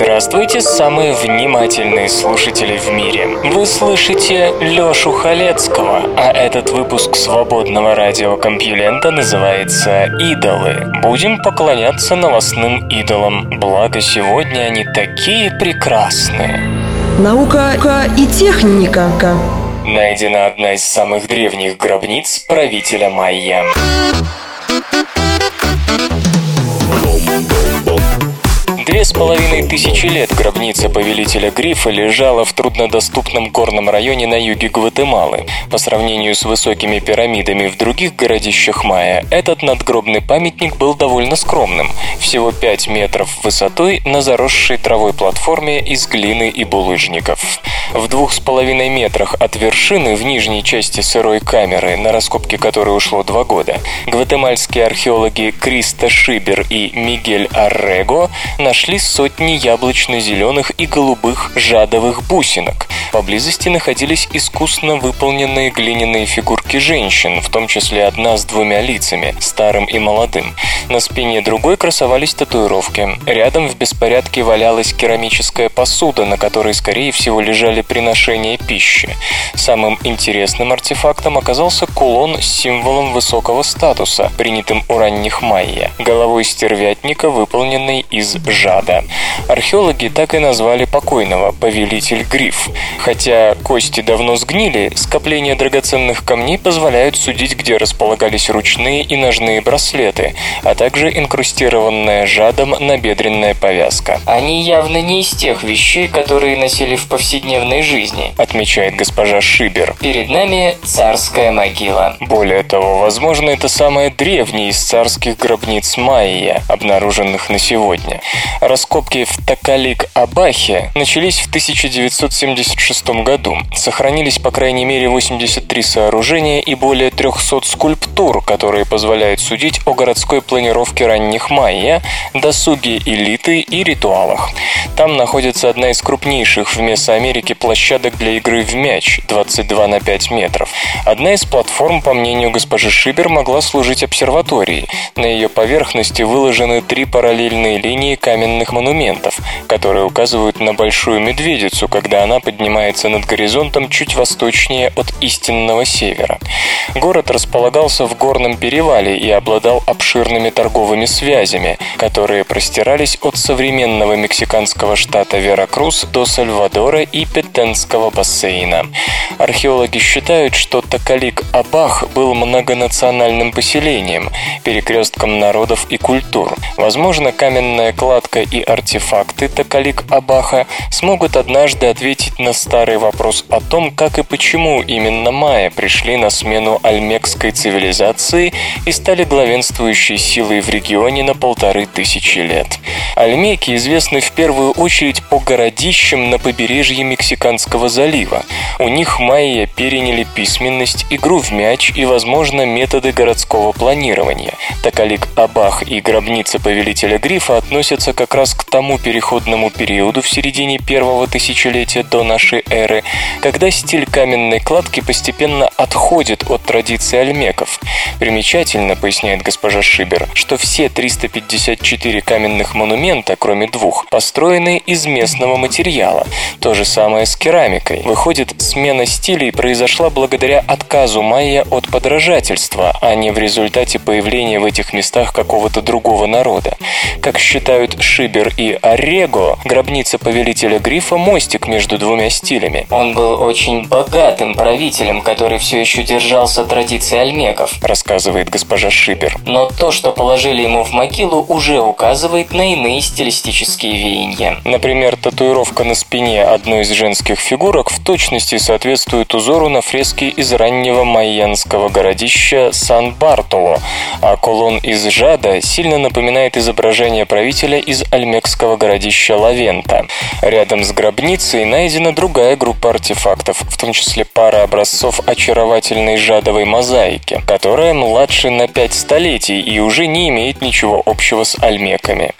Здравствуйте, самые внимательные слушатели в мире. Вы слышите Лёшу Халецкого, а этот выпуск свободного радиокомпьюлента называется «Идолы». Будем поклоняться новостным идолам, благо сегодня они такие прекрасные. Наука и техника Найдена одна из самых древних гробниц правителя Майя. Две с половиной тысячи лет гробница повелителя Грифа лежала в труднодоступном горном районе на юге Гватемалы. По сравнению с высокими пирамидами в других городищах Майя, этот надгробный памятник был довольно скромным. Всего 5 метров высотой на заросшей травой платформе из глины и булыжников. В двух с половиной метрах от вершины в нижней части сырой камеры, на раскопки которой ушло два года, гватемальские археологи Криста Шибер и Мигель Аррего нашли нашли сотни яблочно-зеленых и голубых жадовых бусинок. Поблизости находились искусно выполненные глиняные фигурки женщин, в том числе одна с двумя лицами, старым и молодым. На спине другой красовались татуировки. Рядом в беспорядке валялась керамическая посуда, на которой, скорее всего, лежали приношения пищи. Самым интересным артефактом оказался кулон с символом высокого статуса, принятым у ранних майя, головой стервятника, выполненной из жада. Археологи так и назвали покойного «Повелитель Гриф». Хотя кости давно сгнили, скопления драгоценных камней позволяют судить, где располагались ручные и ножные браслеты, а также инкрустированная жадом набедренная повязка. «Они явно не из тех вещей, которые носили в повседневной жизни», отмечает госпожа Шибер. «Перед нами царская могила». Более того, возможно, это самая древняя из царских гробниц Майя, обнаруженных на сегодня. Раскопки в Такалик-Абахе начались в 1976 году. Сохранились по крайней мере 83 сооружения и более 300 скульптур, которые позволяют судить о городской планировке ранних майя, досуге элиты и ритуалах. Там находится одна из крупнейших в Месоамерике площадок для игры в мяч 22 на 5 метров. Одна из платформ, по мнению госпожи Шибер, могла служить обсерваторией. На ее поверхности выложены три параллельные линии каменных монументов, которые указывают на Большую Медведицу, когда она поднимается над горизонтом чуть восточнее от истинного севера. Город располагался в горном перевале и обладал обширными торговыми связями, которые простирались от современного мексиканского штата Веракрус до Сальвадора и Петенского бассейна. Археологи считают, что Такалик-Абах был многонациональным поселением, перекрестком народов и культур. Возможно, каменная кладка и артефакты Такалик Абаха смогут однажды ответить на старый вопрос о том, как и почему именно майя пришли на смену альмекской цивилизации и стали главенствующей силой в регионе на полторы тысячи лет. Альмеки известны в первую очередь по городищам на побережье Мексиканского залива. У них майя переняли письменность, игру в мяч и, возможно, методы городского планирования. Такалик Абах и гробница повелителя Грифа относятся как раз к тому переходному периоду в середине первого тысячелетия до нашей эры, когда стиль каменной кладки постепенно отходит от традиции альмеков. Примечательно, поясняет госпожа Шибер, что все 354 каменных монумента, кроме двух, построены из местного материала. То же самое с керамикой. Выходит, смена стилей произошла благодаря отказу майя от подражательства, а не в результате появления в этих местах какого-то другого народа. Как считают Шибер и Орего, гробница повелителя Грифа – мостик между двумя стилями. Он был очень богатым правителем, который все еще придержался традиций альмеков, рассказывает госпожа Шибер. Но то, что положили ему в могилу, уже указывает на иные стилистические веяния. Например, татуировка на спине одной из женских фигурок в точности соответствует узору на фреске из раннего майянского городища Сан-Бартоло, а кулон из жада сильно напоминает изображение правителя из альмекского городища Лавента. Рядом с гробницей найдена другая группа артефактов, в том числе пара образцов очаровательной жадовой мозаики, которая младше на пять столетий и уже не имеет ничего общего с альмеками.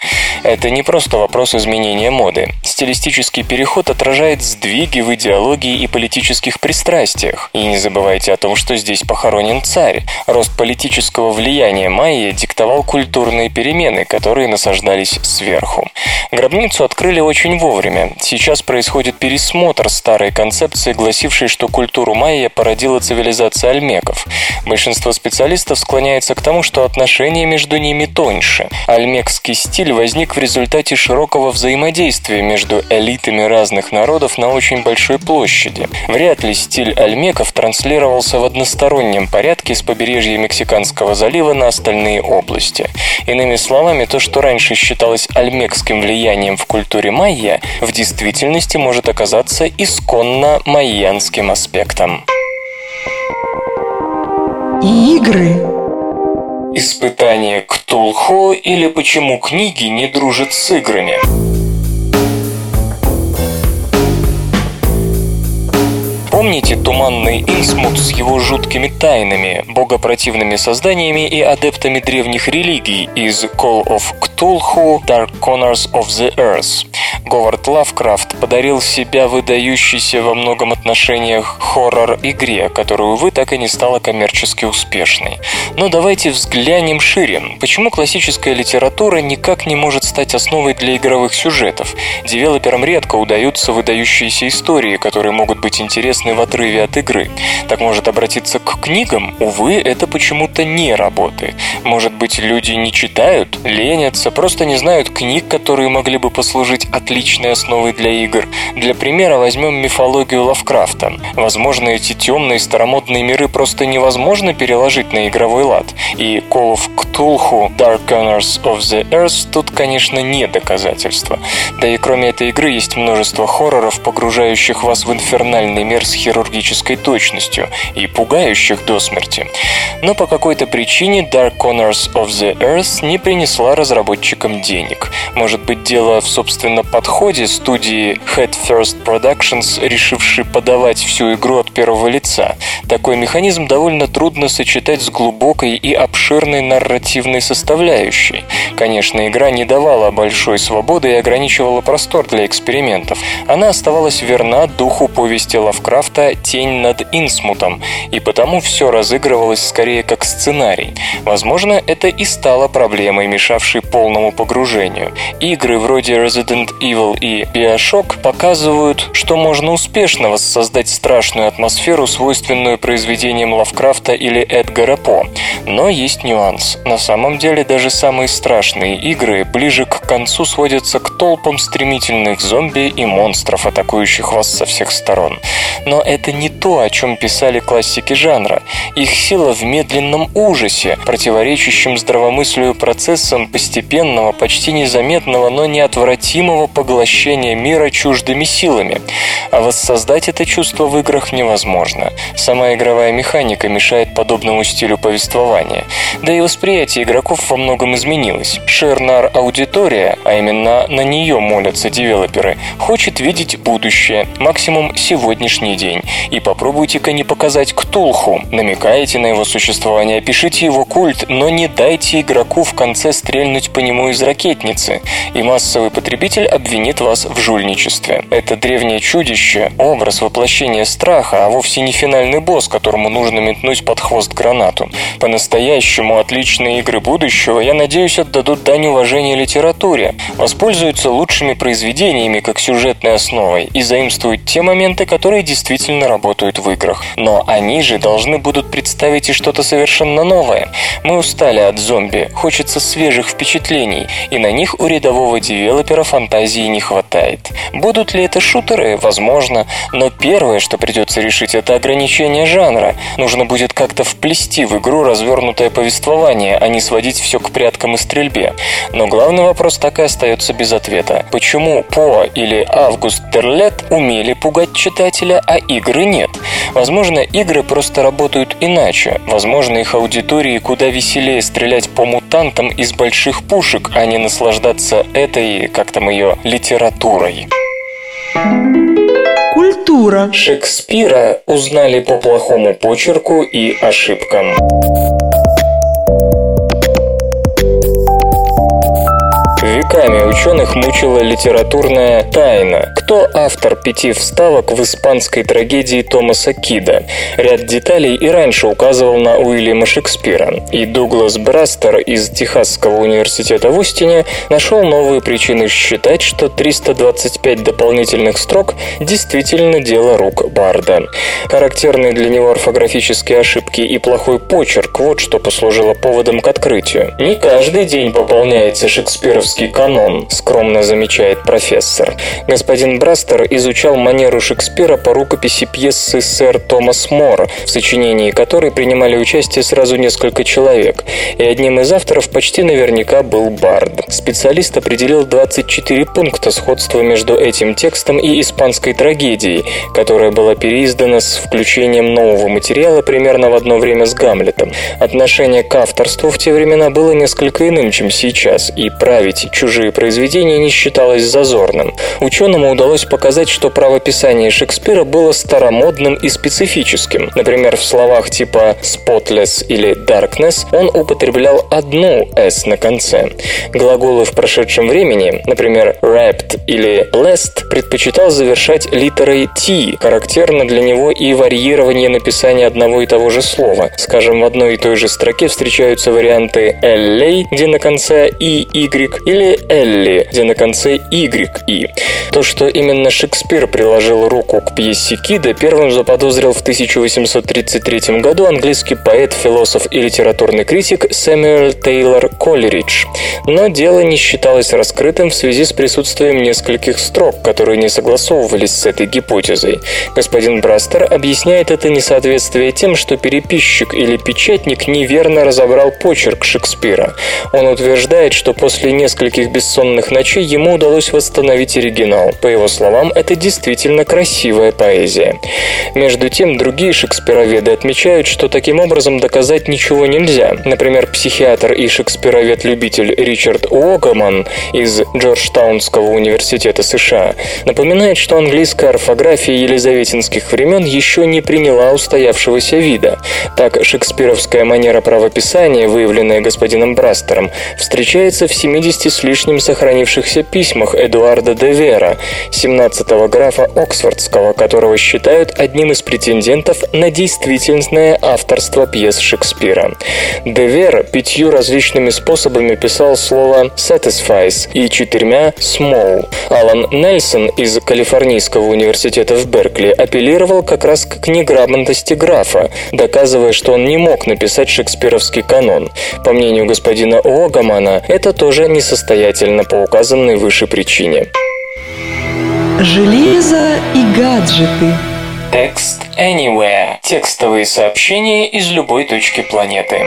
Это не просто вопрос изменения моды. Стилистический переход отражает сдвиги в идеологии и политических пристрастиях. И не забывайте о том, что здесь похоронен царь. Рост политического влияния майя диктовал культурные перемены, которые насаждались сверху. Гробницу открыли очень вовремя. Сейчас происходит пересмотр старой концепции, гласившей, что культуру майя породила цивилизация альмеков. Большинство специалистов склоняется к тому, что отношения между ними тоньше. Альмекский стиль возник в результате широкого взаимодействия между элитами разных народов на очень большой площади. Вряд ли стиль альмеков транслировался в одностороннем порядке с побережья Мексиканского залива на остальные области. Иными словами, то, что раньше считалось альмекским влиянием в культуре майя, в действительности может оказаться исконно майянским аспектом. Игры. Испытание Ктулху или почему книги не дружат с играми. Помните туманный Инсмут с его жуткими тайнами, богопротивными созданиями и адептами древних религий из Call of Cthulhu Dark Corners of the Earth? Говард Лавкрафт подарил себя выдающейся во многих отношениях хоррор-игре, которая, увы, так и не стала коммерчески успешной. Но давайте взглянем шире. Почему классическая литература никак не может стать основой для игровых сюжетов? Девелоперам редко удаются выдающиеся истории, которые могут быть интересны в отрыве от игры. Так может обратиться к книгам? Увы, это почему-то не работает. Может быть, люди не читают, ленятся, просто не знают книг, которые могли бы послужить отличной основой для игр. Для примера возьмем мифологию Лавкрафта. Возможно, эти темные старомодные миры просто невозможно переложить на игровой лад. И Call of Cthulhu Dark Corners of the Earth тут, конечно, не доказательство. Да и кроме этой игры есть множество хорроров, погружающих вас в инфернальный мир с хирургической точностью и пугающих до смерти. Но по какой-то причине Dark Corners of the Earth не принесла разработчикам денег. Может быть, дело в, собственно, подходе студии Head First Productions, решившей подавать всю игру от первого лица. Такой механизм довольно трудно сочетать с глубокой и обширной нарративной составляющей. Конечно, игра не давала большой свободы и ограничивала простор для экспериментов. Она оставалась верна духу повести Лавкрафта «Тень над Инсмутом», и потому все разыгрывалось скорее как сценарий. Возможно, это и стало проблемой, мешавшей полному погружению. Игры вроде Resident Evil и Bioshock показывают, что можно успешно воссоздать страшную атмосферу, свойственную произведениям Лавкрафта или Эдгара По. Но есть нюанс. На самом деле даже самые страшные игры ближе к концу сводятся к толпам стремительных зомби и монстров, атакующих вас со всех сторон. Но это не то, о чем писали классики жанра. Их сила в медленном ужасе, противоречащем здравомыслию процессам постепенного, почти незаметного, но неотвратимого поглощения мира чуждыми силами. А воссоздать это чувство в играх невозможно. Сама игровая механика мешает подобному стилю повествования. Да и восприятие игроков во многом изменилось. Шернар аудитория, а именно на нее молятся девелоперы, хочет видеть будущее, максимум сегодняшний день. И попробуйте-ка не показать Ктулху. Намекаете на его существование, пишите его культ, но не дайте игроку в конце стрельнуть по нему из ракетницы. И массовый потребитель обвинит вас в жульничестве. Это древнее чудище, образ воплощения страха, а вовсе не финальный босс, которому нужно метнуть под хвост гранату. По-настоящему отличные игры будущего, я надеюсь, отдадут дань уважения литературе, воспользуются лучшими произведениями как сюжетной основой и заимствуют те моменты, которые действительно действительно работают в играх. Но они же должны будут представить и что-то совершенно новое. Мы устали от зомби, хочется свежих впечатлений, и на них у рядового девелопера фантазии не хватает. Будут ли это шутеры? Возможно. Но первое, что придется решить, это ограничение жанра. Нужно будет как-то вплести в игру развернутое повествование, а не сводить все к пряткам и стрельбе. Но главный вопрос так и остается без ответа. Почему По или Август Терлет умели пугать читателя, а игры нет? Возможно, игры просто работают иначе. Возможно, их аудитории куда веселее стрелять по мутантам из больших пушек, а не наслаждаться этой, как там ее, литературой. Культура. Шекспира узнали по плохому почерку и ошибкам. Веками ученых мучила литературная тайна. Кто автор пяти вставок в испанской трагедии Томаса Кида? Ряд деталей и раньше указывал на Уильяма Шекспира. И Дуглас Брастер из Техасского университета в Устине нашел новые причины считать, что 325 дополнительных строк действительно дело рук Барда. Характерные для него орфографические ошибки и плохой почерк – вот что послужило поводом к открытию. Не каждый день пополняется шекспировский канон, скромно замечает профессор. Господин Брастер изучал манеру Шекспира по рукописи пьесы «Сэр Томас Мор», в сочинении которой принимали участие сразу несколько человек, и одним из авторов почти наверняка был Бард. Специалист определил 24 пункта сходства между этим текстом и испанской трагедией, которая была переиздана с включением нового материала примерно в одно время с Гамлетом. Отношение к авторству в те времена было несколько иным, чем сейчас, и править чужие произведения не считалось зазорным. Ученому удалось показать, что правописание Шекспира было старомодным и специфическим. Например, в словах типа «spotless» или «darkness» он употреблял одну «s» на конце. Глаголы в прошедшем времени, например, «wrapped» или «blessed», предпочитал завершать литерой «t», характерно для него и варьирование написания одного и того же слова. Скажем, в одной и той же строке встречаются варианты «la», где на конце «и», «y», или Элли, где на конце Y-И. То, что именно Шекспир приложил руку к пьесе Кида, первым заподозрил в 1833 году английский поэт, философ и литературный критик Сэмюэл Тейлор Колеридж. Но дело не считалось раскрытым в связи с присутствием нескольких строк, которые не согласовывались с этой гипотезой. Господин Брастер объясняет это несоответствие тем, что переписчик или печатник неверно разобрал почерк Шекспира. Он утверждает, что после нескольких бессонных ночей ему удалось восстановить оригинал. По его словам, это действительно красивая поэзия. Между тем, другие шекспироведы отмечают, что таким образом доказать ничего нельзя. Например, психиатр и шекспировед-любитель Ричард Уокаман из Джорджтаунского университета США напоминает, что английская орфография елизаветинских времен еще не приняла устоявшегося вида. Так, шекспировская манера правописания, выявленная господином Брастером, встречается в 70 с лишним сохранившихся письмах Эдуарда де Вера, 17-го графа Оксфордского, которого считают одним из претендентов на действительное авторство пьес Шекспира. Де Вер пятью различными способами писал слово «satisfies» и четырьмя «small». Алан Нельсон из Калифорнийского университета в Беркли апеллировал как раз к неграмотности графа, доказывая, что он не мог написать шекспировский канон. По мнению господина Огамана, это тоже несостоятельно по указанной выше причине. Железо и гаджеты. Text Anywhere. Текстовые сообщения из любой точки планеты.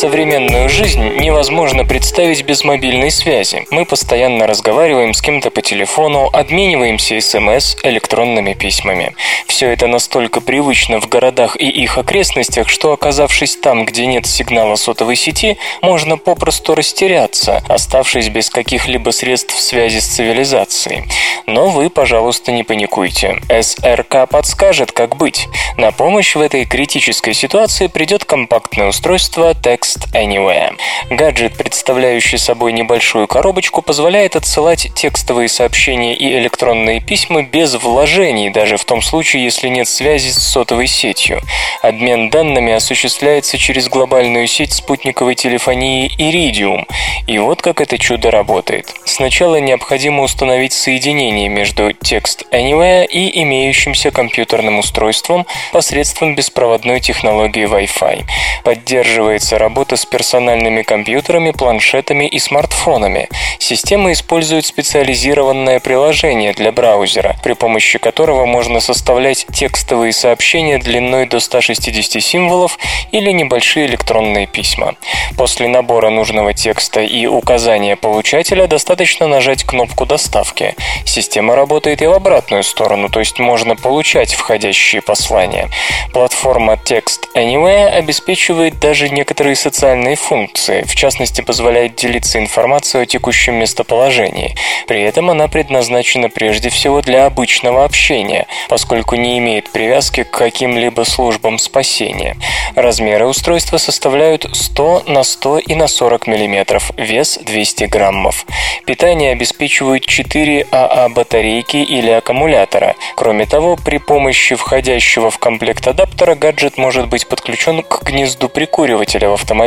Современную жизнь невозможно представить без мобильной связи. Мы постоянно разговариваем с кем-то по телефону, обмениваемся СМС, электронными письмами. Все это настолько привычно в городах и их окрестностях, что, оказавшись там, где нет сигнала сотовой сети, можно попросту растеряться, оставшись без каких-либо средств связи с цивилизацией. Но вы, пожалуйста, не паникуйте. СРК подскажет, как быть. На помощь в этой критической ситуации придет компактное устройство Text Text Anywhere. Гаджет, представляющий собой небольшую коробочку, позволяет отсылать текстовые сообщения и электронные письма без вложений, даже в том случае, если нет связи с сотовой сетью. Обмен данными осуществляется через глобальную сеть спутниковой телефонии Iridium. И вот как это чудо работает. Сначала необходимо установить соединение между Text Anywhere и имеющимся компьютерным устройством посредством беспроводной технологии Wi-Fi. Поддерживается работа с персональными компьютерами, планшетами и смартфонами. Система использует специализированное приложение для браузера, при помощи которого можно составлять текстовые сообщения длиной до 160 символов или небольшие электронные письма. После набора нужного текста и указания получателя достаточно нажать кнопку доставки. Система работает и в обратную сторону, то есть можно получать входящие послания. Платформа Text Anywhere обеспечивает даже некоторые социальные функции, в частности позволяет делиться информацией о текущем местоположении. При этом она предназначена прежде всего для обычного общения, поскольку не имеет привязки к каким-либо службам спасения. Размеры устройства составляют 100 на 100 и на 40 мм, вес 200 граммов. Питание обеспечивают 4 АА батарейки или аккумулятора. Кроме того, при помощи входящего в комплект адаптера гаджет может быть подключен к гнезду прикуривателя в автомобиле.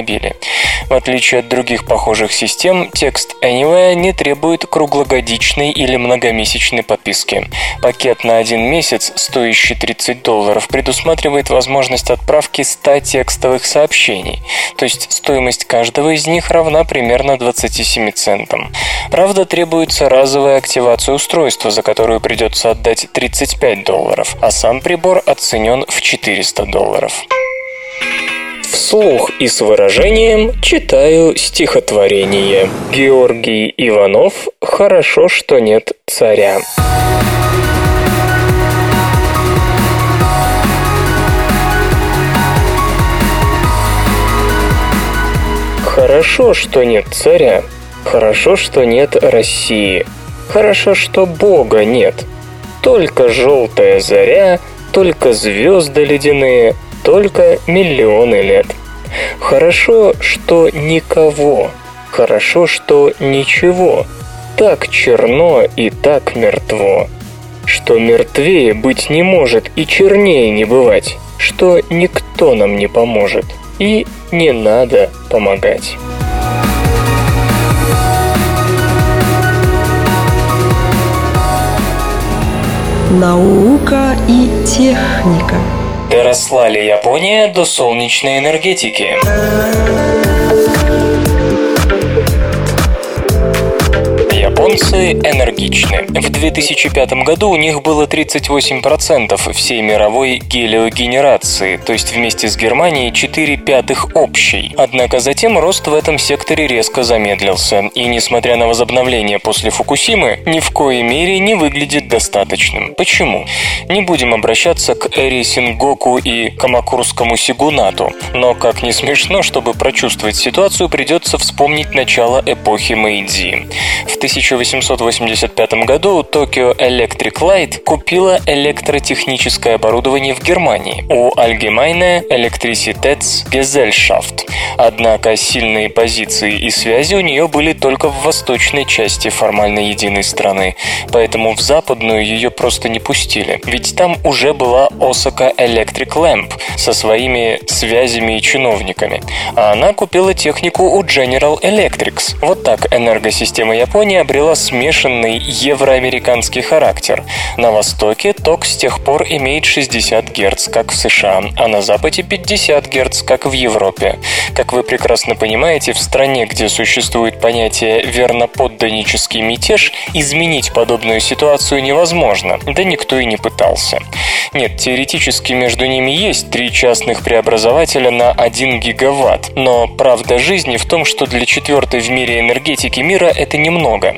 В отличие от других похожих систем, текст Anywhere не требует круглогодичной или многомесячной подписки. Пакет на один месяц, стоящий 30 долларов, предусматривает возможность отправки 100 текстовых сообщений, то есть стоимость каждого из них равна примерно 27 центам. Правда, требуется разовая активация устройства, за которую придется отдать 35 долларов, а сам прибор оценен в 400 долларов. Вслух и с выражением читаю стихотворение. Георгий Иванов «Хорошо, что нет царя». Хорошо, что нет царя. Хорошо, что нет России. Хорошо, что Бога нет. Только желтая заря, только звезды ледяные, только миллионы лет. Хорошо, что никого. Хорошо, что ничего. Так черно и так мертво. Что мертвее быть не может и чернее не бывать. Что никто нам не поможет. И не надо помогать. Наука и техника. Доросла ли Япония до солнечной энергетики? Японцы энергичны. В 2005 году у них было 38% всей мировой гелиогенерации, то есть вместе с Германией 4 пятых общей. Однако затем рост в этом секторе резко замедлился, и несмотря на возобновление после Фукусимы, ни в коей мере не выглядит достаточным. Почему? Не будем обращаться к Эри Сингоку и Камакурскому Сигунату, но как не смешно, чтобы прочувствовать ситуацию, придется вспомнить начало эпохи Мэйдзи. В 1885 году Tokyo Electric Light купила электротехническое оборудование в Германии у Allgemeine Elektrizitätsgesellschaft. Однако сильные позиции и связи у нее были только в восточной части формально единой страны, поэтому в западную ее просто не пустили, ведь там уже была Osaka Electric Lamp со своими связями и чиновниками, а она купила технику у General Electrics. Вот так энергосистема Японии обрела смешанный евроамериканский характер. На Востоке ток с тех пор имеет 60 Гц, как в США, а на Западе 50 Гц, как в Европе. Как вы прекрасно понимаете, в стране, где существует понятие «верноподданнический мятеж», изменить подобную ситуацию невозможно, да никто и не пытался. Нет, теоретически между ними есть три частных преобразователя на 1 гигаватт, но правда жизни в том, что для четвертой в мире энергетики мира это немного.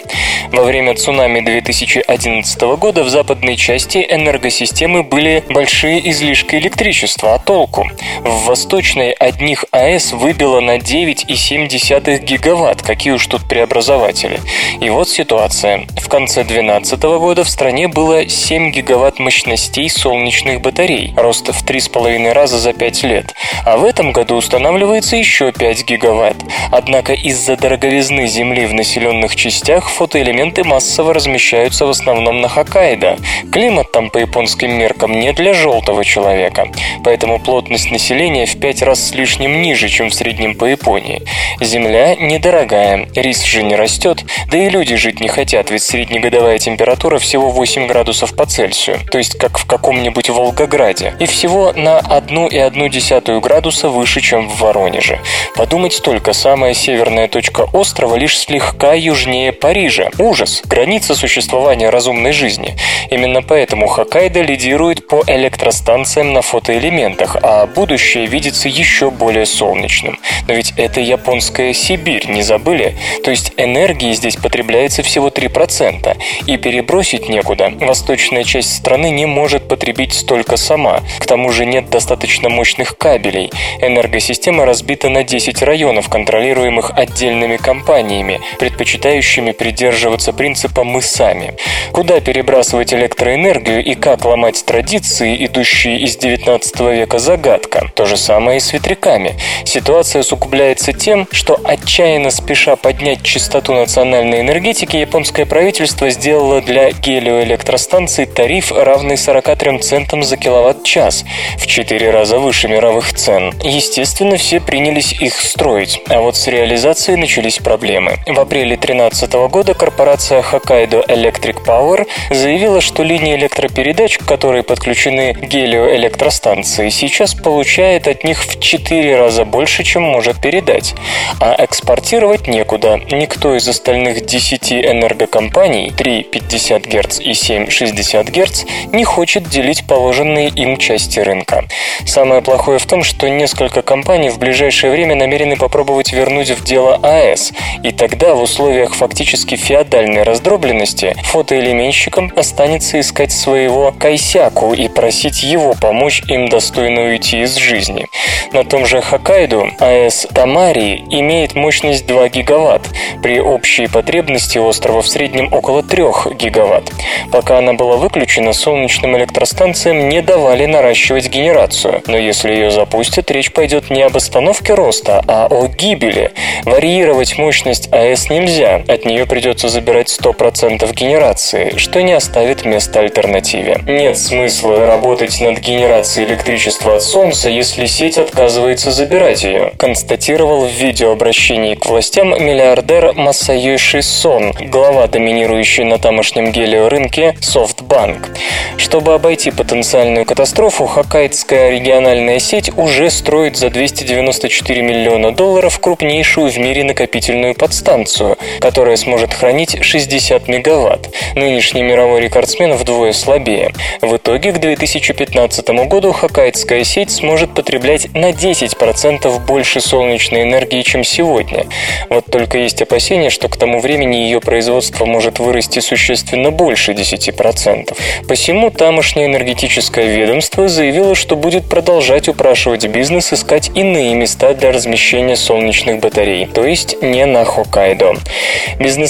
Во время цунами 2011 года в западной части энергосистемы были большие излишки электричества, а толку? В восточной одних АЭС выбило на 9,7 гигаватт, какие уж тут преобразователи. И вот ситуация. В конце 2012 года в стране было 7 гигаватт мощностей солнечных батарей, рост в 3,5 раза за 5 лет. А в этом году устанавливается еще 5 гигаватт. Однако из-за дороговизны Земли в населенных частях фотоэлементы массово размещаются в основном на Хоккайдо. Климат там по японским меркам не для желтого человека, поэтому плотность населения в 5 раз с лишним ниже, чем в среднем по Японии. Земля недорогая, рис же не растет, да и люди жить не хотят, ведь среднегодовая температура всего 8 градусов по Цельсию, то есть как в каком-нибудь Волгограде, и всего на 1,1 градуса выше, чем в Воронеже. Подумать только, самая северная точка острова лишь слегка южнее Парижа. Ужас! Граница существования разумной жизни. Именно поэтому Хоккайдо лидирует по электростанциям на фотоэлементах, а будущее видится еще более солнечным. Но ведь это японская Сибирь, не забыли? То есть энергии здесь потребляется всего 3%, и перебросить некуда. Восточная часть страны не может потребить столько сама. К тому же нет достаточно мощных кабелей. Энергосистема разбита на 10 районов, контролируемых отдельными компаниями, предпочитающими придерживаться принципа «мы сами». Куда перебрасывать электроэнергию и как ломать традиции, идущие из 19 века, загадка. То же самое и с ветряками. Ситуация усугубляется тем, что отчаянно спеша поднять частоту национальной энергетики, японское правительство сделало для гелиоэлектростанций тариф, равный 43 центам за киловатт-час, в 4 раза выше мировых цен. Естественно, все принялись их строить, а вот с реализацией начались проблемы. В апреле 2013 года корпорация Hokkaido Electric Power заявила, что линии электропередач, к которой подключены гелиоэлектростанции, сейчас получает от них в 4 раза больше, чем может передать. А экспортировать некуда. Никто из остальных 10 энергокомпаний 3,50 Гц и 7,60 Гц не хочет делить положенные им части рынка. Самое плохое в том, что несколько компаний в ближайшее время намерены попробовать вернуть в дело АЭС, и тогда в условиях фактически феодальной раздробленности фотоэлементщикам останется искать своего кайсяку и просить его помочь им достойно уйти из жизни. На том же Хоккайдо АЭС Тамари имеет мощность 2 гигаватт, при общей потребности острова в среднем около 3 гигаватт. Пока она была выключена, солнечным электростанциям не давали наращивать генерацию. Но если ее запустят, речь пойдет не об остановке роста, а о гибели. Варьировать мощность АЭС нельзя, от нее придется забирать 100% генерации, что не оставит места альтернативе. Нет смысла работать над генерацией электричества от Солнца, если сеть отказывается забирать ее, констатировал в видеообращении к властям миллиардер Масайоши Сон, глава доминирующей на тамошнем гелиорынке SoftBank. Чтобы обойти потенциальную катастрофу, хоккайдская региональная сеть уже строит за 294 миллиона долларов крупнейшую в мире накопительную подстанцию, которая сможет хранить 60 мегаватт. Нынешний мировой рекордсмен вдвое слабее. В итоге к 2015 году хоккайдская сеть сможет потреблять на 10% больше солнечной энергии, чем сегодня. Вот только есть опасения, что к тому времени ее производство может вырасти существенно больше 10%. Посему тамошнее энергетическое ведомство заявило, что будет продолжать упрашивать бизнес искать иные места для размещения солнечных батарей, то есть не на Хоккайдо.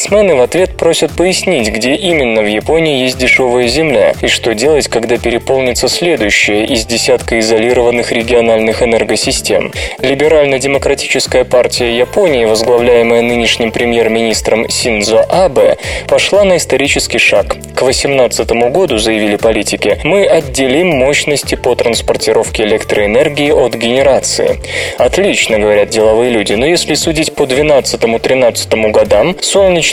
Бизнесмены в ответ просят пояснить, где именно в Японии есть дешевая земля и что делать, когда переполнится следующая из десятка изолированных региональных энергосистем. Либерально-демократическая партия Японии, возглавляемая нынешним премьер-министром Синдзо Абе, пошла на исторический шаг. К 2018 году, заявили политики, мы отделим мощности по транспортировке электроэнергии от генерации. Отлично, говорят деловые люди, но если судить по 12-13 годам,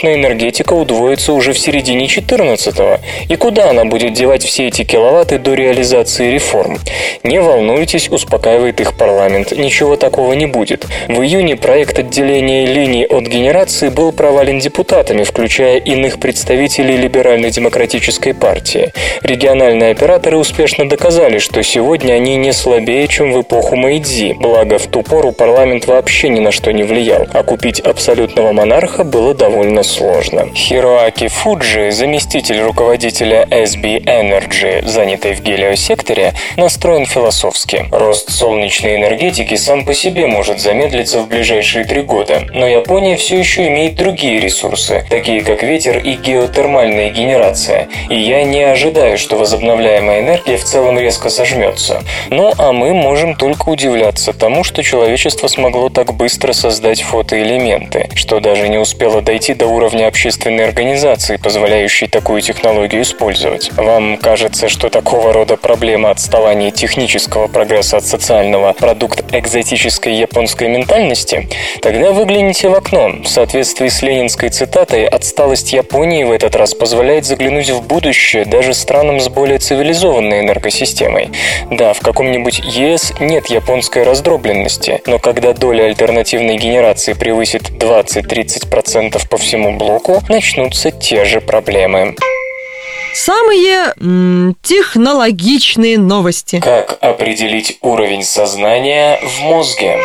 солнечная энергетика удвоится уже в середине 14-го. И куда она будет девать все эти киловатты до реализации реформ? Не волнуйтесь, успокаивает их парламент, ничего такого не будет. В июне проект отделения линий от генерации был провален депутатами, включая иных представителей либерально-демократической партии. Региональные операторы успешно доказали, что сегодня они не слабее, чем в эпоху Мэйдзи, благо в ту пору парламент вообще ни на что не влиял, а купить абсолютного монарха было довольно сложно. Хироаки Фуджи, заместитель руководителя SB Energy, занятой в гелиосекторе, настроен философски. Рост солнечной энергетики сам по себе может замедлиться в ближайшие три года, но Япония все еще имеет другие ресурсы, такие как ветер и геотермальная генерация, и я не ожидаю, что возобновляемая энергия в целом резко сожмется. Ну а мы можем только удивляться тому, что человечество смогло так быстро создать фотоэлементы, что даже не успело дойти до уровня общественной организации, позволяющей такую технологию использовать. Вам кажется, что такого рода проблема отставания технического прогресса от социального продукт экзотической японской ментальности? Тогда выгляните в окно. В соответствии с ленинской цитатой, отсталость Японии в этот раз позволяет заглянуть в будущее даже странам с более цивилизованной энергосистемой. Да, в каком-нибудь ЕС нет японской раздробленности, но когда доля альтернативной генерации превысит 20-30% по всему блоку, начнутся те же проблемы. Самые м, технологичные новости. Как определить уровень сознания в мозге?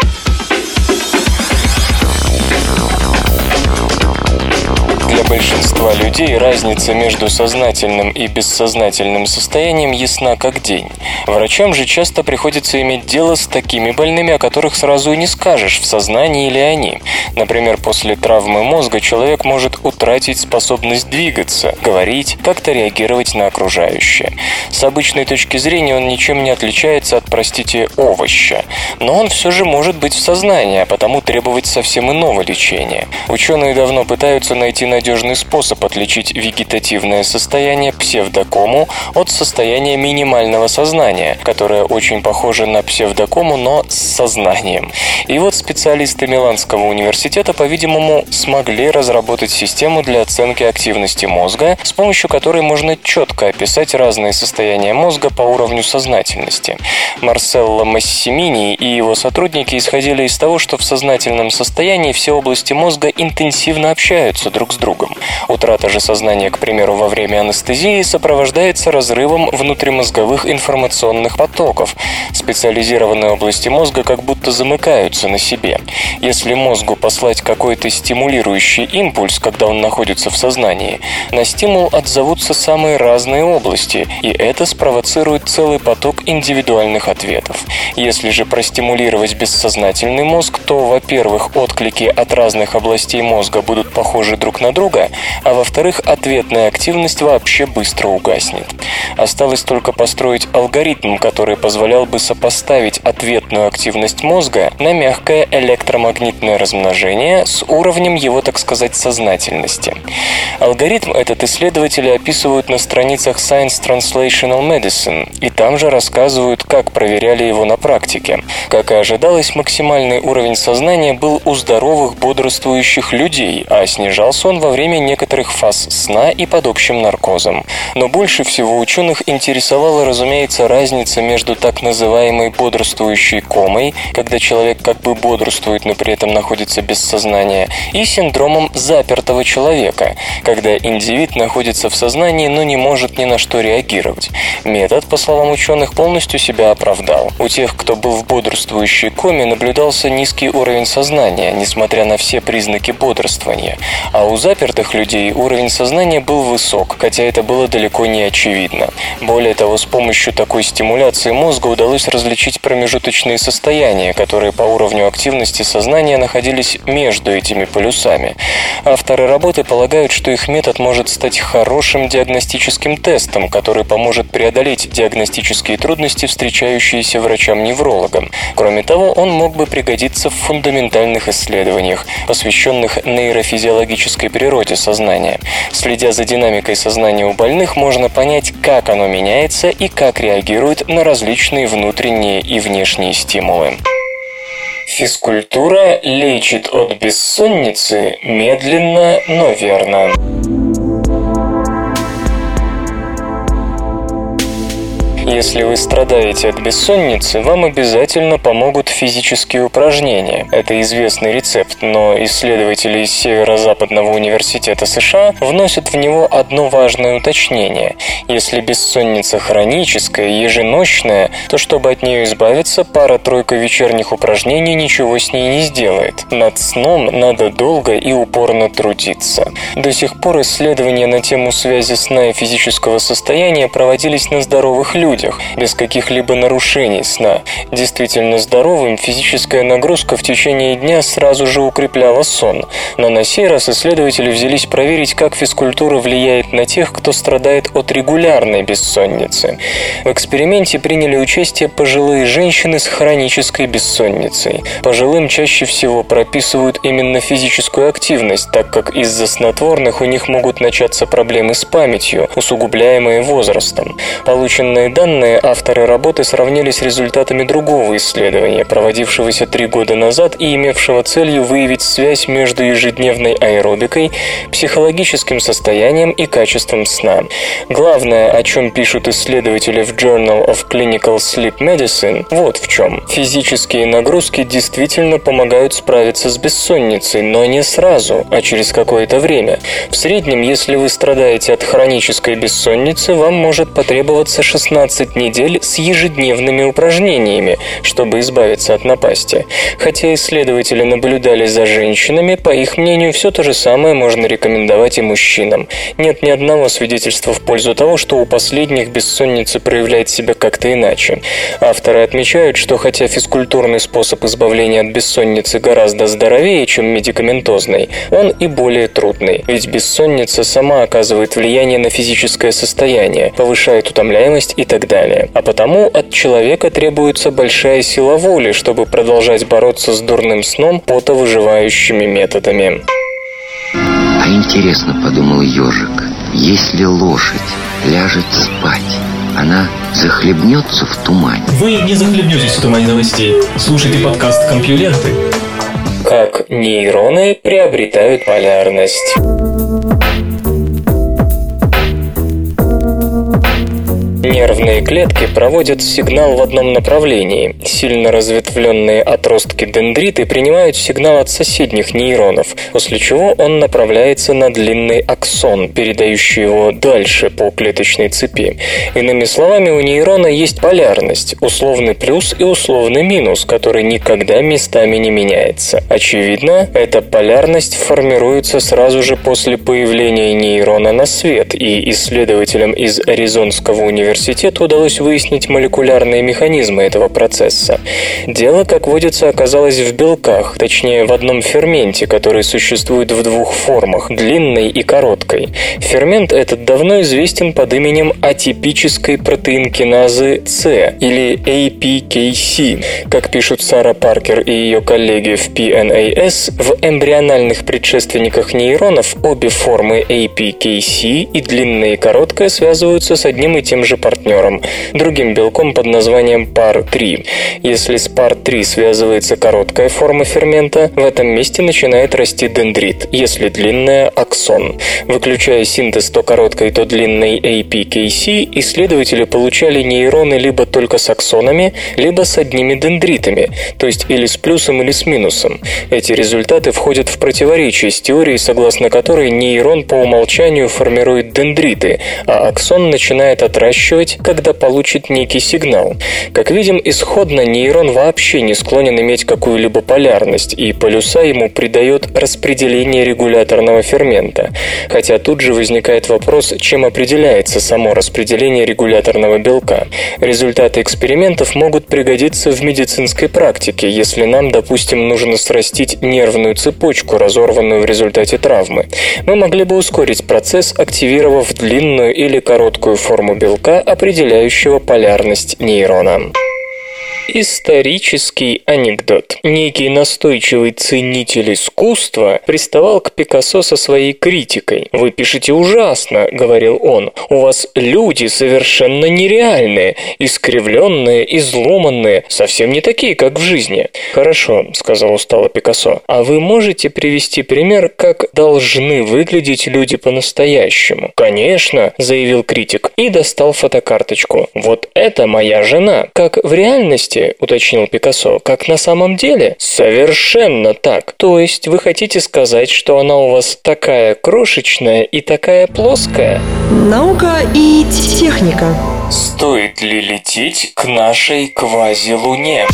Большинства людей разница между сознательным и бессознательным состоянием ясна как день. Врачам же часто приходится иметь дело с такими больными, о которых сразу и не скажешь, в сознании или они. Например, после травмы мозга человек может утратить способность двигаться, говорить, как-то реагировать на окружающее. С обычной точки зрения он ничем не отличается от, простите, овоща. Но он все же может быть в сознании, а потому требовать совсем иного лечения. Ученые давно пытаются найти на надежный способ отличить вегетативное состояние псевдокому от состояния минимального сознания, которое очень похоже на псевдокому, но с сознанием. И вот специалисты Миланского университета, по-видимому, смогли разработать систему для оценки активности мозга, с помощью которой можно четко описать разные состояния мозга по уровню сознательности. Марселло Массимини и его сотрудники исходили из того, что в сознательном состоянии все области мозга интенсивно общаются друг с другом другом. Утрата же сознания, к примеру, во время анестезии сопровождается разрывом внутримозговых информационных потоков. Специализированные области мозга как будто замыкаются на себе. Если мозгу послать какой-то стимулирующий импульс, когда он находится в сознании, на стимул отзовутся самые разные области, и это спровоцирует целый поток индивидуальных ответов. Если же простимулировать бессознательный мозг, то, во-первых, отклики от разных областей мозга будут похожи друг на друга, а во-вторых, ответная активность вообще быстро угаснет. Осталось только построить алгоритм, который позволял бы сопоставить ответную активность мозга на мягкое электромагнитное размножение с уровнем его, так сказать, сознательности. Алгоритм этот исследователи описывают на страницах Science Translational Medicine, и там же рассказывают, как проверяли его на практике. Как и ожидалось, максимальный уровень сознания был у здоровых бодрствующих людей, а снижался он во время некоторых фаз сна и под общим наркозом. Но больше всего ученых интересовала, разумеется, разница между так называемой бодрствующей комой, когда человек как бы бодрствует, но при этом находится без сознания, и синдромом запертого человека, когда индивид находится в сознании, но не может ни на что реагировать. Метод, по словам ученых, полностью себя оправдал. У тех, кто был в бодрствующей коме, наблюдался низкий уровень сознания, несмотря на все признаки бодрствования, а у запертых людей уровень сознания был высок, хотя это было далеко не очевидно. Более того, с помощью такой стимуляции мозга удалось различить промежуточные состояния, которые по уровню активности сознания находились между этими полюсами. Авторы работы полагают, что их метод может стать хорошим диагностическим тестом, который поможет преодолеть диагностические трудности, встречающиеся врачам-неврологам. Кроме того, он мог бы пригодиться в фундаментальных исследованиях, посвященных нейрофизиологической природе сознания. Следя за динамикой сознания у больных, можно понять, как оно меняется и как реагирует на различные внутренние и внешние стимулы. Физкультура лечит от бессонницы медленно, но верно. Если вы страдаете от бессонницы, вам обязательно помогут физические упражнения. Это известный рецепт, но исследователи из Северо-Западного университета США вносят в него одно важное уточнение. Если бессонница хроническая, еженочная, то чтобы от нее избавиться, пара-тройка вечерних упражнений ничего с ней не сделает. Над сном надо долго и упорно трудиться. До сих пор исследования на тему связи сна и физического состояния проводились на здоровых людях, без каких-либо нарушений сна. Действительно здоровым физическая нагрузка в течение дня сразу же укрепляла сон. Но на сей раз исследователи взялись проверить, как физкультура влияет на тех, кто страдает от регулярной бессонницы. В эксперименте приняли участие пожилые женщины с хронической бессонницей. Пожилым чаще всего прописывают именно физическую активность, так как из-за снотворных у них могут начаться проблемы с памятью, усугубляемые возрастом. Полученные данные авторы работы сравнили с результатами другого исследования, проводившегося три года назад и имевшего целью выявить связь между ежедневной аэробикой, психологическим состоянием и качеством сна. Главное, о чем пишут исследователи в Journal of Clinical Sleep Medicine, вот в чем. Физические нагрузки действительно помогают справиться с бессонницей, но не сразу, а через какое-то время. В среднем, если вы страдаете от хронической бессонницы, вам может потребоваться 16 недель с ежедневными упражнениями, чтобы избавиться от напасти. Хотя исследователи наблюдали за женщинами, по их мнению, все то же самое можно рекомендовать и мужчинам. Нет ни одного свидетельства в пользу того, что у последних бессонница проявляет себя как-то иначе. Авторы отмечают, что хотя физкультурный способ избавления от бессонницы гораздо здоровее, чем медикаментозный, он и более трудный, ведь бессонница сама оказывает влияние на физическое состояние, повышает утомляемость и так далее. А потому от человека требуется большая сила воли, чтобы продолжать бороться с дурным сном потовыживающими методами. А интересно, подумал ежик, если лошадь ляжет спать, она захлебнется в тумане. Вы не захлебнетесь в тумане новостей. Слушайте подкаст «Компьюленты». Как нейроны приобретают полярность. Нервные клетки проводят сигнал в одном направлении. Сильно разветвленные отростки дендриты принимают сигнал от соседних нейронов, после чего он направляется на длинный аксон, передающий его дальше по клеточной цепи. Иными словами, у нейрона есть полярность, условный плюс и условный минус, который никогда местами не меняется. Очевидно, эта полярность формируется сразу же после появления нейрона на свет, и исследователям из Аризонского университета университету удалось выяснить молекулярные механизмы этого процесса. Дело, как водится, оказалось в белках, точнее в одном ферменте, который существует в двух формах – длинной и короткой. Фермент этот давно известен под именем атипической протеинкиназы С или APKC. Как пишут Сара Паркер и ее коллеги в PNAS, в эмбриональных предшественниках нейронов обе формы APKC и длинная и короткая связываются с одним и тем же партнером, другим белком под названием PAR3. Если с PAR3 связывается короткая форма фермента, в этом месте начинает расти дендрит, если длинная – аксон. Выключая синтез то короткой, то длинной APKC, исследователи получали нейроны либо только с аксонами, либо с одними дендритами, то есть или с плюсом, или с минусом. Эти результаты входят в противоречие с теорией, согласно которой нейрон по умолчанию формирует дендриты, а аксон начинает отращивать действовать, когда получит некий сигнал. Как видим, исходно нейрон вообще не склонен иметь какую-либо полярность, и полюса ему придает распределение регуляторного фермента. Хотя тут же возникает вопрос, чем определяется само распределение регуляторного белка. Результаты экспериментов могут пригодиться в медицинской практике, если нам, допустим, нужно срастить нервную цепочку, разорванную в результате травмы. Мы могли бы ускорить процесс, активировав длинную или короткую форму белка, определяющего полярность нейрона. Исторический анекдот. Некий настойчивый ценитель искусства приставал к Пикассо со своей критикой. «Вы пишете ужасно», — говорил он. «У вас люди совершенно нереальные, искривленные, изломанные, совсем не такие, как в жизни». «Хорошо», — сказал устало Пикассо. «А вы можете привести пример, как должны выглядеть люди по-настоящему?» «Конечно», — заявил критик. и достал фотокарточку. «Вот это моя жена!» «Как в реальности?» – уточнил Пикассо. «Как на самом деле?» «Совершенно так! То есть вы хотите сказать, что она у вас такая крошечная и такая плоская?» Наука и техника. Стоит ли лететь к нашей квази-луне?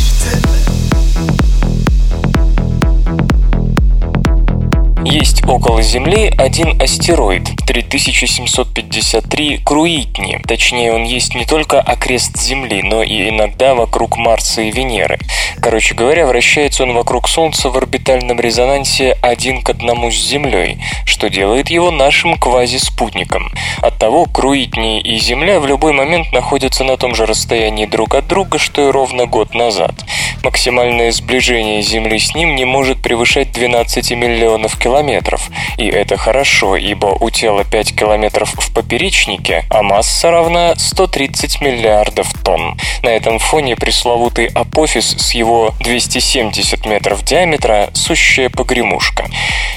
Есть около Земли один астероид 3753 Круитни. Точнее, он есть не только окрест Земли, но и иногда вокруг Марса и Венеры. Короче говоря, вращается он вокруг Солнца в орбитальном резонансе один к одному с Землей, что делает его нашим квазиспутником. Оттого Круитни и Земля в любой момент находятся на том же расстоянии друг от друга, что и ровно год назад. Максимальное сближение Земли с ним не может превышать 12 миллионов километров километров. И это хорошо, ибо у тела 5 километров в поперечнике, а масса равна 130 миллиардов тонн. На этом фоне пресловутый Апофис с его 270 метров диаметра – сущая погремушка.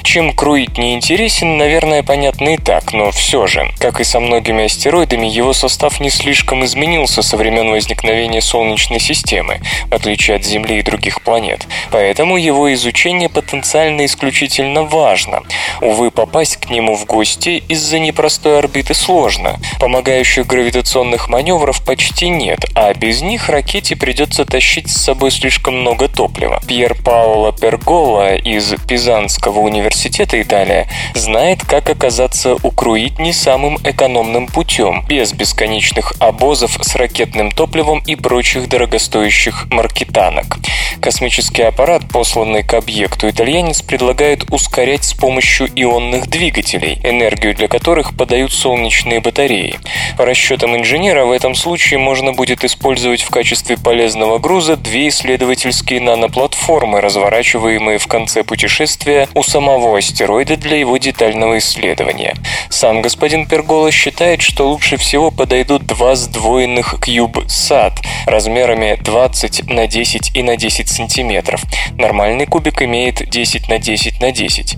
Чем Круит не интересен, наверное, понятно и так, но все же, как и со многими астероидами, его состав не слишком изменился со времен возникновения Солнечной системы, в отличие от Земли и других планет. Поэтому его изучение потенциально исключительно важно важно. Увы, попасть к нему в гости из-за непростой орбиты сложно. Помогающих гравитационных маневров почти нет, а без них ракете придется тащить с собой слишком много топлива. Пьер Паоло Пергола из Пизанского университета Италия знает, как оказаться у Круитни самым экономным путем, без бесконечных обозов с ракетным топливом и прочих дорогостоящих маркетанок. Космический аппарат, посланный к объекту, итальянец предлагает ускорять ускорять с помощью ионных двигателей, энергию для которых подают солнечные батареи. По расчетам инженера, в этом случае можно будет использовать в качестве полезного груза две исследовательские наноплатформы, разворачиваемые в конце путешествия у самого астероида для его детального исследования. Сам господин Пергола считает, что лучше всего подойдут два сдвоенных CubeSat размерами 20 на 10 и на 10 сантиметров. Нормальный кубик имеет 10 на 10 на 10.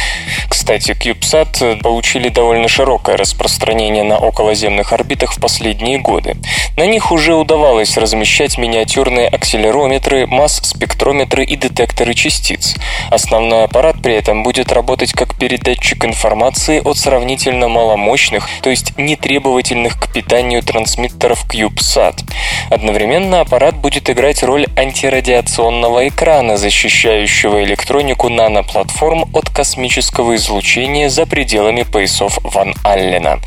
Кстати, CubeSat получили довольно широкое распространение на околоземных орбитах в последние годы. На них уже удавалось размещать миниатюрные акселерометры, масс-спектрометры и детекторы частиц. Основной аппарат при этом будет работать как передатчик информации от сравнительно маломощных, то есть нетребовательных к питанию трансмиттеров CubeSat. Одновременно аппарат будет играть роль антирадиационного экрана, защищающего электронику наноплатформ от космического излучения за пределами поясов Ван Аллена.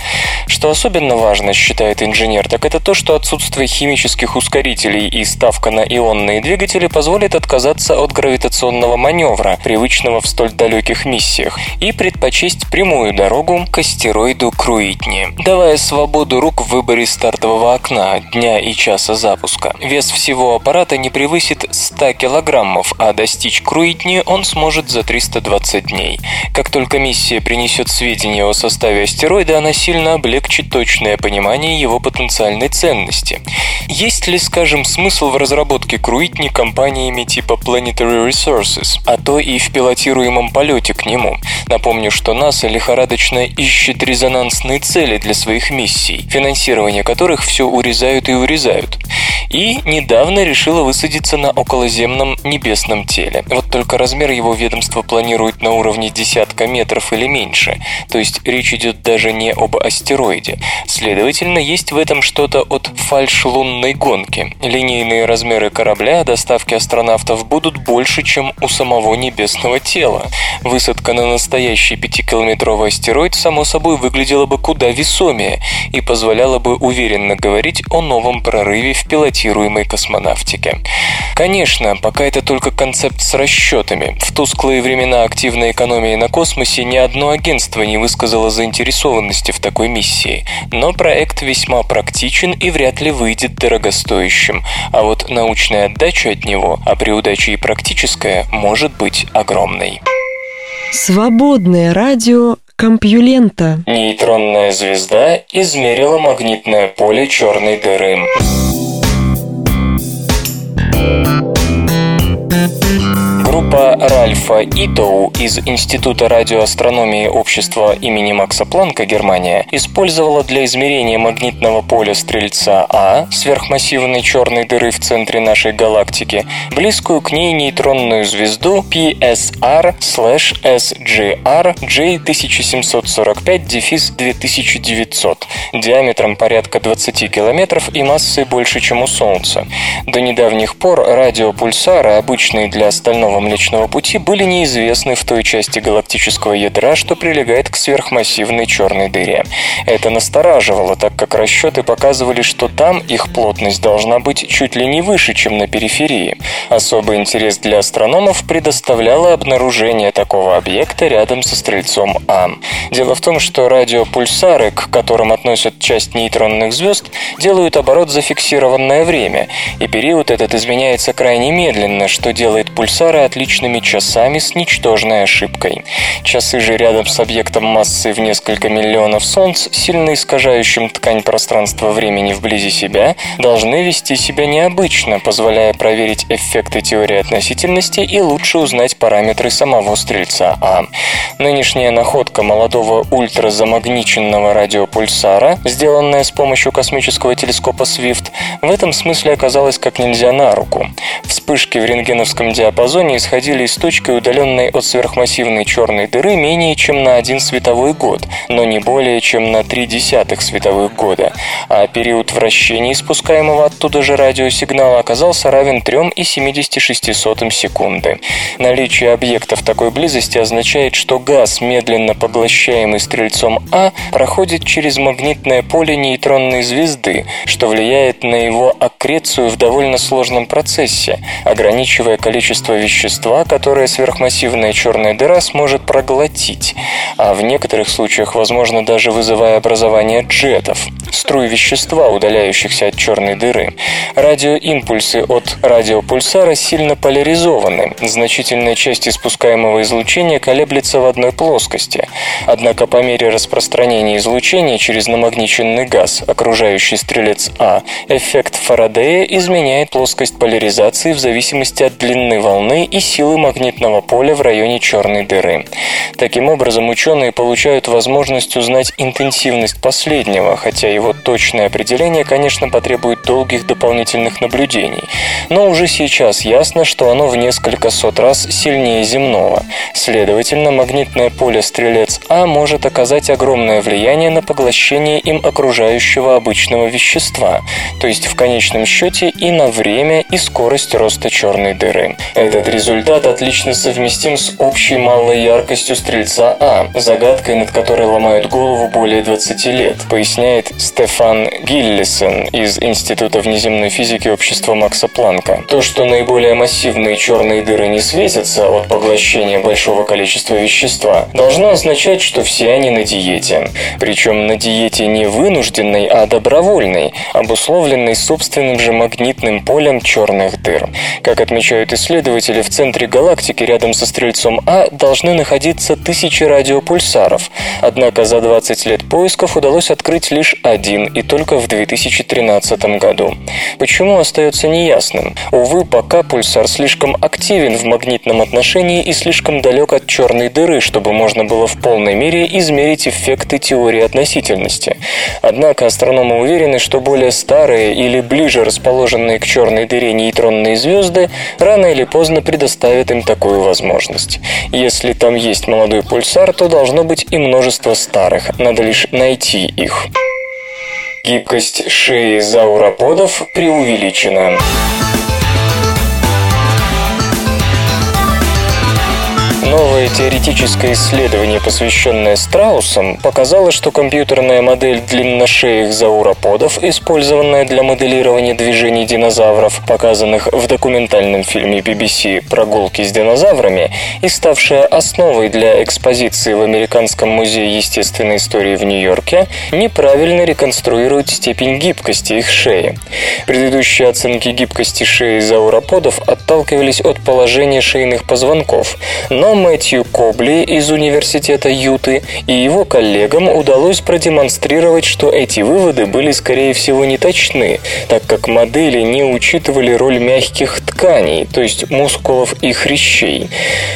Что особенно важно, считает инженер, так это то, что отсутствие химических ускорителей и ставка на ионные двигатели позволит отказаться от гравитационного маневра, привычного в столь далеких миссиях, и предпочесть прямую дорогу к астероиду Круитни, давая свободу рук в выборе стартового окна, дня и часа запуска. Вес всего аппарата не превысит 100 килограммов, а достичь Круитни он сможет за 320 дней дней. Как только миссия принесет сведения о составе астероида, она сильно облегчит точное понимание его потенциальной ценности. Есть ли, скажем, смысл в разработке Круитни компаниями типа Planetary Resources, а то и в пилотируемом полете к нему? Напомню, что НАСА лихорадочно ищет резонансные цели для своих миссий, финансирование которых все урезают и урезают. И недавно решила высадиться на околоземном небесном теле. Вот только размер его ведомства планирует на уровне уровне десятка метров или меньше, то есть речь идет даже не об астероиде. Следовательно, есть в этом что-то от фальш-лунной гонки. Линейные размеры корабля доставки астронавтов будут больше, чем у самого небесного тела. Высадка на настоящий пятикилометровый астероид, само собой, выглядела бы куда весомее и позволяла бы уверенно говорить о новом прорыве в пилотируемой космонавтике. Конечно, пока это только концепт с расчетами. В тусклые времена активной экономии на космосе ни одно агентство не высказало заинтересованности в такой миссии, но проект весьма практичен и вряд ли выйдет дорогостоящим, а вот научная отдача от него, а при удаче и практическая, может быть огромной. Свободное радио Компьюлента. Нейтронная звезда измерила магнитное поле черной дыры. Группа Ральфа Итоу из Института радиоастрономии общества имени Макса Планка, Германия, использовала для измерения магнитного поля Стрельца А, сверхмассивной черной дыры в центре нашей галактики, близкую к ней нейтронную звезду PSR/SGR J1745-2900 диаметром порядка 20 километров и массой больше, чем у Солнца. До недавних пор радиопульсары, обычные для остального Млечного Пути, были неизвестны в той части галактического ядра, что прилегает к сверхмассивной черной дыре. Это настораживало, так как расчеты показывали, что там их плотность должна быть чуть ли не выше, чем на периферии. Особый интерес для астрономов предоставляло обнаружение такого объекта рядом со Стрельцом А. Дело в том, что радиопульсары, к которым относят часть нейтронных звезд, делают оборот за фиксированное время, и период этот изменяется крайне медленно, что делает пульсары отличными часами с ничтожной ошибкой. Часы же рядом с объектом массой в несколько миллионов Солнц, сильно искажающим ткань пространства-времени вблизи себя, должны вести себя необычно, позволяя проверить эффекты теории относительности и лучше узнать параметры самого Стрельца А. Нынешняя находка молодого ультразамагниченного радиопульсара, сделанная с помощью космического телескопа Свифт, в этом смысле оказалась как нельзя на руку. Вспышки в рентгеновском диапазоне исходили из точки, удаленной от сверхмассивной черной дыры менее чем на один световой год, но не более чем на три десятых световых года, а период вращения испускаемого оттуда же радиосигнала оказался равен 3,76 секунды. Наличие объекта в такой близости означает, что газ, медленно поглощаемый стрельцом А, проходит через магнитное поле нейтронной звезды, что влияет на его аккрецию в довольно сложном процессе, ограничивая количество вещества, которое сверхмассивная черная дыра сможет проглотить, а в некоторых случаях, возможно, даже вызывая образование джетов, струй вещества, удаляющихся от черной дыры. Радиоимпульсы от радиопульсара сильно поляризованы. Значительная часть испускаемого излучения колеблется в одной плоскости. Однако по мере распространения излучения через намагниченный газ, окружающий стрелец А, эффект Фарадея изменяет плоскость поляризации в зависимости от длины волны и силы магнитного поля в районе черной дыры. Таким образом, ученые получают возможность узнать интенсивность последнего, хотя его точное определение, конечно, потребует долгих дополнительных наблюдений. Но уже сейчас ясно, что оно в несколько сот раз сильнее земного. Следовательно, магнитное поле Стрелец А может оказать огромное влияние на поглощение им окружающего обычного вещества, то есть в конечном счете и на время и скорость роста черной дыры. Этот результат отлично совместим с общей малой яркостью Стрельца А, загадкой, над которой ломают голову более 20 лет, поясняет Стефан Гиллисон из Института внеземной физики общества Макса Планка. То, что наиболее массивные черные дыры не светятся от поглощения большого количества вещества, должно означать, что все они на диете. Причем на диете не вынужденной, а добровольной, обусловленной собственным же магнитным полем черных дыр. Как отмечают исследователи, в центре галактики рядом со Стрельцом А должны находиться тысячи радиопульсаров. Однако за 20 лет поисков удалось открыть лишь один, и только в 2013 году. Почему остается неясным? Увы, пока пульсар слишком активен в магнитном отношении и слишком далек от черной дыры, чтобы можно было в полной мере измерить эффекты теории относительности. Однако астрономы уверены, что более старые или ближе расположенные к черной дыре нейтронные звезды рано или поздно предоставят им такую возможность. Если там есть молодой пульсар, то должно быть и множество старых, надо лишь найти их. Гибкость шеи зауроподов преувеличена. Новое теоретическое исследование, посвященное страусам, показало, что компьютерная модель длинношеих зауроподов, использованная для моделирования движений динозавров, показанных в документальном фильме BBC «Прогулки с динозаврами» и ставшая основой для экспозиции в Американском музее естественной истории в Нью-Йорке, неправильно реконструирует степень гибкости их шеи. Предыдущие оценки гибкости шеи зауроподов отталкивались от положения шейных позвонков, но Мэтью Кобли из Университета Юты и его коллегам удалось продемонстрировать, что эти выводы были, скорее всего, не точны, так как модели не учитывали роль мягких тканей, то есть мускулов и хрящей.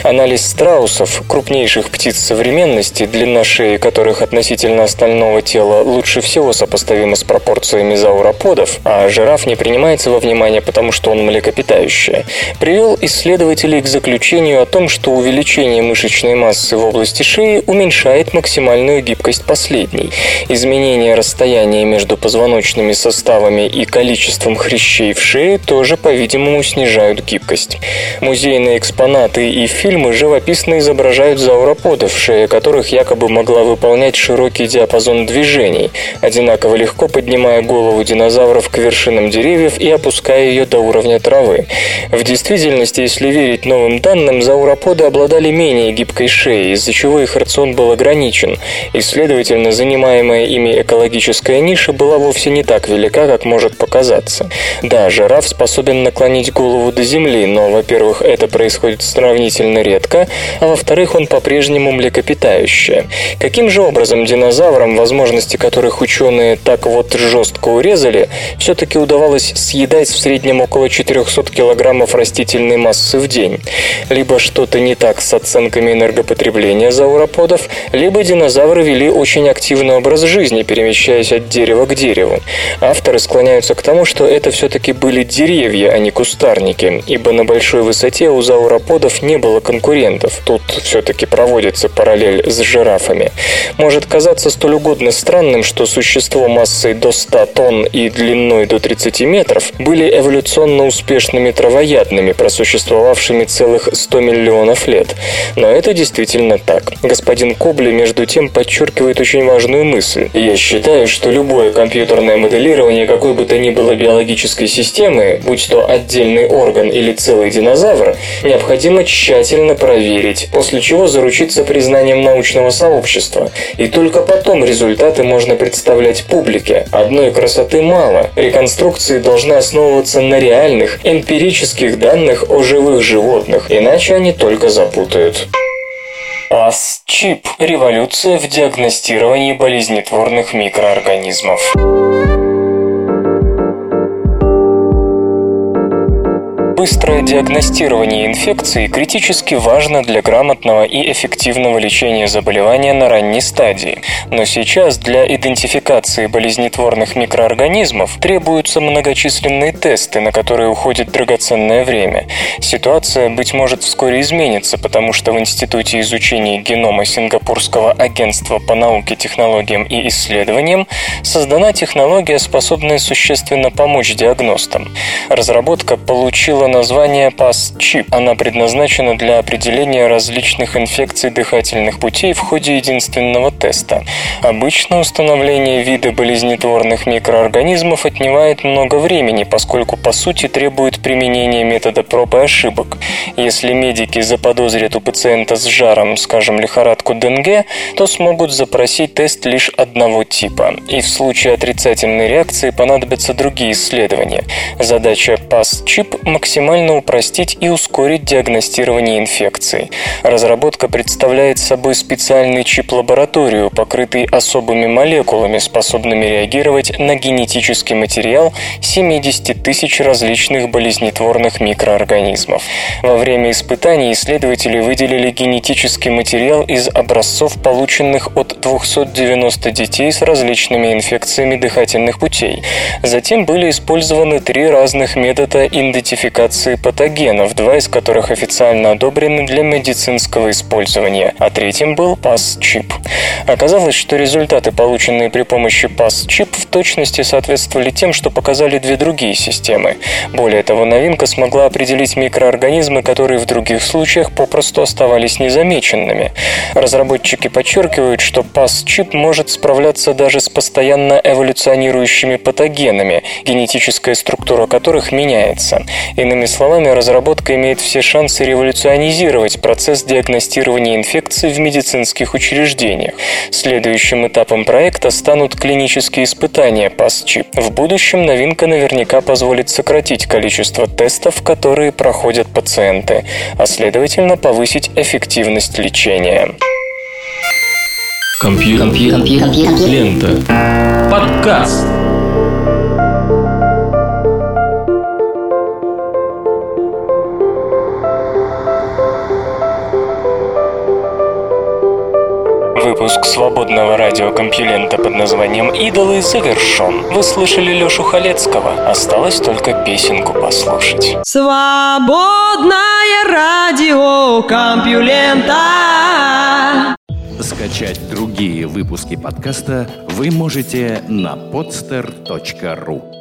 Анализ страусов, крупнейших птиц современности, длина шеи которых относительно остального тела лучше всего сопоставима с пропорциями зауроподов, а жираф не принимается во внимание, потому что он млекопитающее, привел исследователей к заключению о том, что увеличение мышечной массы в области шеи уменьшает максимальную гибкость последней. Изменение расстояния между позвоночными составами и количеством хрящей в шее тоже, по-видимому, снижают гибкость. Музейные экспонаты и фильмы живописно изображают зауроподов, шея которых якобы могла выполнять широкий диапазон движений, одинаково легко поднимая голову динозавров к вершинам деревьев и опуская ее до уровня травы. В действительности, если верить новым данным, зауроподы обладали менее гибкой шеей, из-за чего их рацион был ограничен, и, следовательно, занимаемая ими экологическая ниша была вовсе не так велика, как может показаться. Да, жираф способен наклонить голову до земли, но, во-первых, это происходит сравнительно редко, а во-вторых, он по-прежнему млекопитающее. Каким же образом динозаврам, возможности которых ученые так вот жестко урезали, все-таки удавалось съедать в среднем около 400 килограммов растительной массы в день? Либо что-то не так с оценками энергопотребления зауроподов, либо динозавры вели очень активный образ жизни, перемещаясь от дерева к дереву. Авторы склоняются к тому, что это все-таки были деревья, а не кустарники, ибо на большой высоте у зауроподов не было конкурентов. Тут все-таки проводится параллель с жирафами. Может казаться столь угодно странным, что существо массой до 100 тонн и длиной до 30 метров были эволюционно успешными травоядными, просуществовавшими целых 100 миллионов лет. Но это действительно так. Господин Кобли, между тем, подчеркивает очень важную мысль. Я считаю, что любое компьютерное моделирование какой бы то ни было биологической системы, будь то отдельный орган или целый динозавр, необходимо тщательно проверить, после чего заручиться признанием научного сообщества. И только потом результаты можно представлять публике. Одной красоты мало. Реконструкции должны основываться на реальных, эмпирических данных о живых животных, иначе они только запутают. АС-чип – революция в диагностировании болезнетворных микроорганизмов. Быстрое диагностирование инфекции критически важно для грамотного и эффективного лечения заболевания на ранней стадии. Но сейчас для идентификации болезнетворных микроорганизмов требуются многочисленные тесты, на которые уходит драгоценное время. Ситуация, быть может, вскоре изменится, потому что в Институте изучения генома Сингапурского агентства по науке, технологиям и исследованиям создана технология, способная существенно помочь диагностам. Разработка получила название PAS-чип. Она предназначена для определения различных инфекций дыхательных путей в ходе единственного теста. Обычно установление вида болезнетворных микроорганизмов отнимает много времени, поскольку по сути требует применения метода проб и ошибок. Если медики заподозрят у пациента с жаром, скажем, лихорадку Денге, то смогут запросить тест лишь одного типа. И в случае отрицательной реакции понадобятся другие исследования. Задача PAS-чип максимально максимально упростить и ускорить диагностирование инфекции. Разработка представляет собой специальный чип-лабораторию, покрытый особыми молекулами, способными реагировать на генетический материал 70 тысяч различных болезнетворных микроорганизмов. Во время испытаний исследователи выделили генетический материал из образцов, полученных от 290 детей с различными инфекциями дыхательных путей. Затем были использованы три разных метода идентификации идентификации патогенов, два из которых официально одобрены для медицинского использования, а третьим был PAS-чип. Оказалось, что результаты, полученные при помощи PAS-чип, в точности соответствовали тем, что показали две другие системы. Более того, новинка смогла определить микроорганизмы, которые в других случаях попросту оставались незамеченными. Разработчики подчеркивают, что PAS-чип может справляться даже с постоянно эволюционирующими патогенами, генетическая структура которых меняется. Иными Иными словами, разработка имеет все шансы революционизировать процесс диагностирования инфекций в медицинских учреждениях. Следующим этапом проекта станут клинические испытания PASCHIP. В будущем новинка наверняка позволит сократить количество тестов, которые проходят пациенты, а следовательно повысить эффективность лечения. Компьютер. Лента. Подкаст. Выпуск свободного радиокомпьюлента под названием «Идолы» завершен. Вы слышали Лёшу Халецкого. Осталось только песенку послушать. Свободное радио Компьюлента. Скачать другие выпуски подкаста вы можете на podster.ru